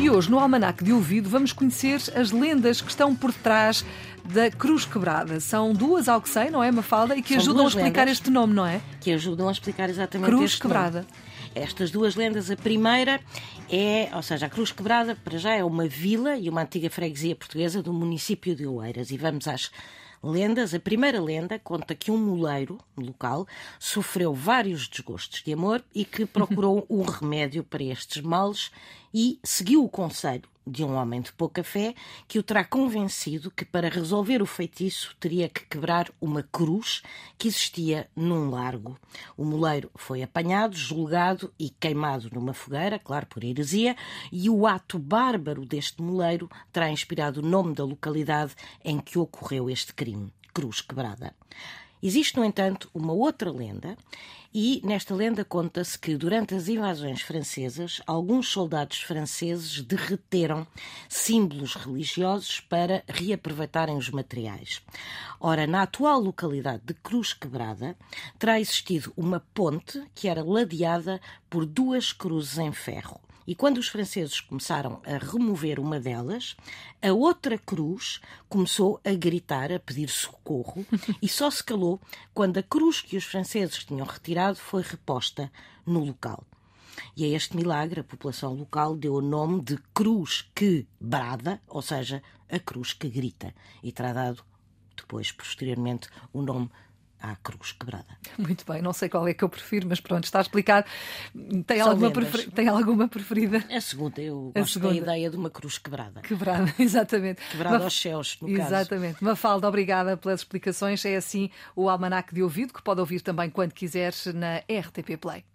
E hoje, no Almanac de Ouvido, vamos conhecer as lendas que estão por trás da Cruz Quebrada. São duas, ao que sei, não é, Mafalda? E que São ajudam a explicar este nome, não é? que ajudam a explicar exatamente Cruz Quebrada. nome. Estas duas lendas, a primeira é, ou seja, a Cruz Quebrada, para já é uma vila e uma antiga freguesia portuguesa do município de Oeiras. E vamos às lendas. A primeira lenda conta que um moleiro local sofreu vários desgostos de amor e que procurou um remédio para estes males e seguiu o conselho de um homem de pouca fé que o terá convencido que para resolver o feitiço teria que quebrar uma cruz que existia num largo. O moleiro foi apanhado, julgado e queimado numa fogueira, claro, por heresia, e o ato bárbaro deste moleiro terá inspirado o nome da localidade em que ocorreu este crime, Cruz Quebrada. Existe, no entanto, uma outra lenda, e nesta lenda conta-se que durante as invasões francesas, alguns soldados franceses derreteram símbolos religiosos para reaproveitarem os materiais. Ora, na atual localidade de Cruz Quebrada, terá existido uma ponte que era ladeada por duas cruzes em ferro. E quando os franceses começaram a remover uma delas, a outra cruz começou a gritar, a pedir socorro, e só se calou quando a cruz que os franceses tinham retirado foi reposta no local. E a este milagre, a população local deu o nome de Cruz que brada, ou seja, a cruz que grita, e terá dado depois, posteriormente, o nome à cruz quebrada. Muito bem, não sei qual é que eu prefiro, mas pronto, está a explicar. Tem, alguma, preferi- tem alguma preferida? A segunda, eu A gosto segunda. da ideia de uma cruz quebrada. Quebrada, exatamente. Quebrada Maf- aos céus, no caso. Exatamente. Mafalda, obrigada pelas explicações. É assim o Almanac de Ouvido, que pode ouvir também quando quiser na RTP Play.